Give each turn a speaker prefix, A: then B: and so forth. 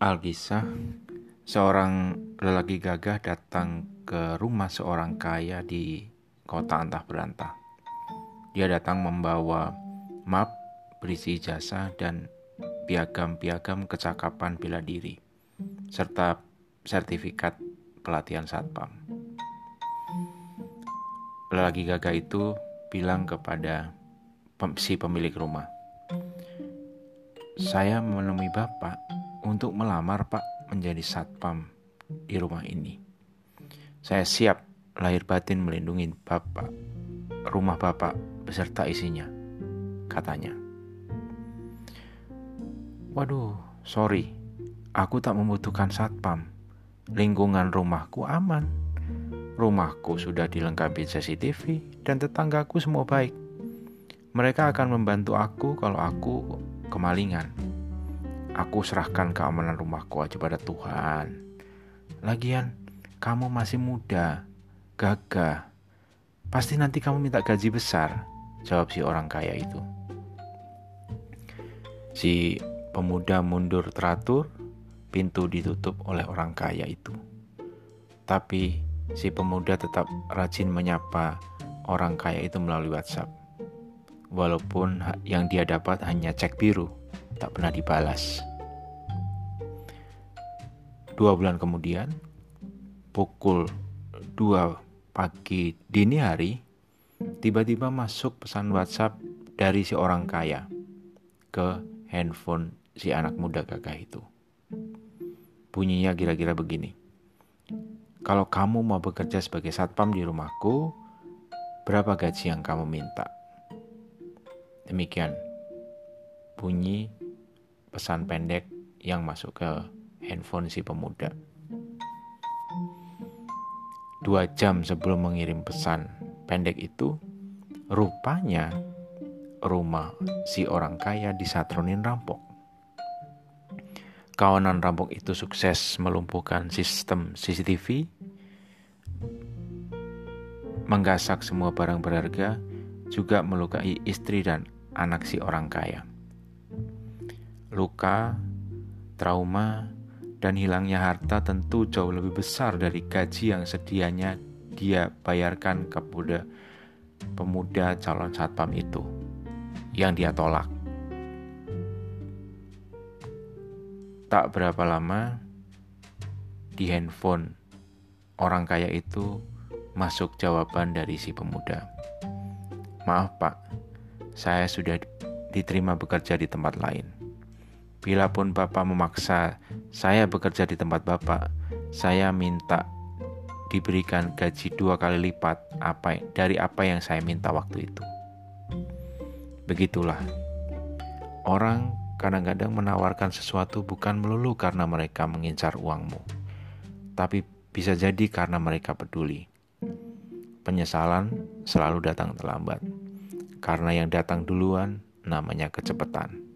A: Alkisah, seorang lelaki gagah datang ke rumah seorang kaya di kota antah berantah. Dia datang membawa map berisi jasa dan piagam-piagam kecakapan bela diri, serta sertifikat pelatihan satpam. Lelaki gagah itu bilang kepada si pemilik rumah, "Saya menemui Bapak untuk melamar Pak menjadi satpam di rumah ini. Saya siap lahir batin melindungi Bapak, rumah Bapak beserta isinya, katanya. Waduh, sorry, aku tak membutuhkan satpam. Lingkungan rumahku aman. Rumahku sudah dilengkapi CCTV dan tetanggaku semua baik. Mereka akan membantu aku kalau aku kemalingan. Aku serahkan keamanan rumahku aja pada Tuhan. Lagian, kamu masih muda, gagah. Pasti nanti kamu minta gaji besar, jawab si orang kaya itu. Si pemuda mundur teratur, pintu ditutup oleh orang kaya itu. Tapi si pemuda tetap rajin menyapa orang kaya itu melalui WhatsApp. Walaupun yang dia dapat hanya cek biru tak pernah dibalas. Dua bulan kemudian, pukul 2 pagi dini hari, tiba-tiba masuk pesan WhatsApp dari si orang kaya ke handphone si anak muda gagah itu. Bunyinya kira-kira begini. Kalau kamu mau bekerja sebagai satpam di rumahku, berapa gaji yang kamu minta? Demikian bunyi pesan pendek yang masuk ke handphone si pemuda. Dua jam sebelum mengirim pesan pendek itu, rupanya rumah si orang kaya disatronin rampok. Kawanan rampok itu sukses melumpuhkan sistem CCTV, menggasak semua barang berharga, juga melukai istri dan anak si orang kaya luka, trauma, dan hilangnya harta tentu jauh lebih besar dari gaji yang sedianya dia bayarkan kepada pemuda calon satpam itu yang dia tolak. Tak berapa lama di handphone orang kaya itu masuk jawaban dari si pemuda. Maaf pak, saya sudah diterima bekerja di tempat lain. Bila pun Bapak memaksa saya bekerja di tempat Bapak, saya minta diberikan gaji dua kali lipat apa dari apa yang saya minta waktu itu. Begitulah. Orang kadang-kadang menawarkan sesuatu bukan melulu karena mereka mengincar uangmu, tapi bisa jadi karena mereka peduli. Penyesalan selalu datang terlambat, karena yang datang duluan namanya kecepatan.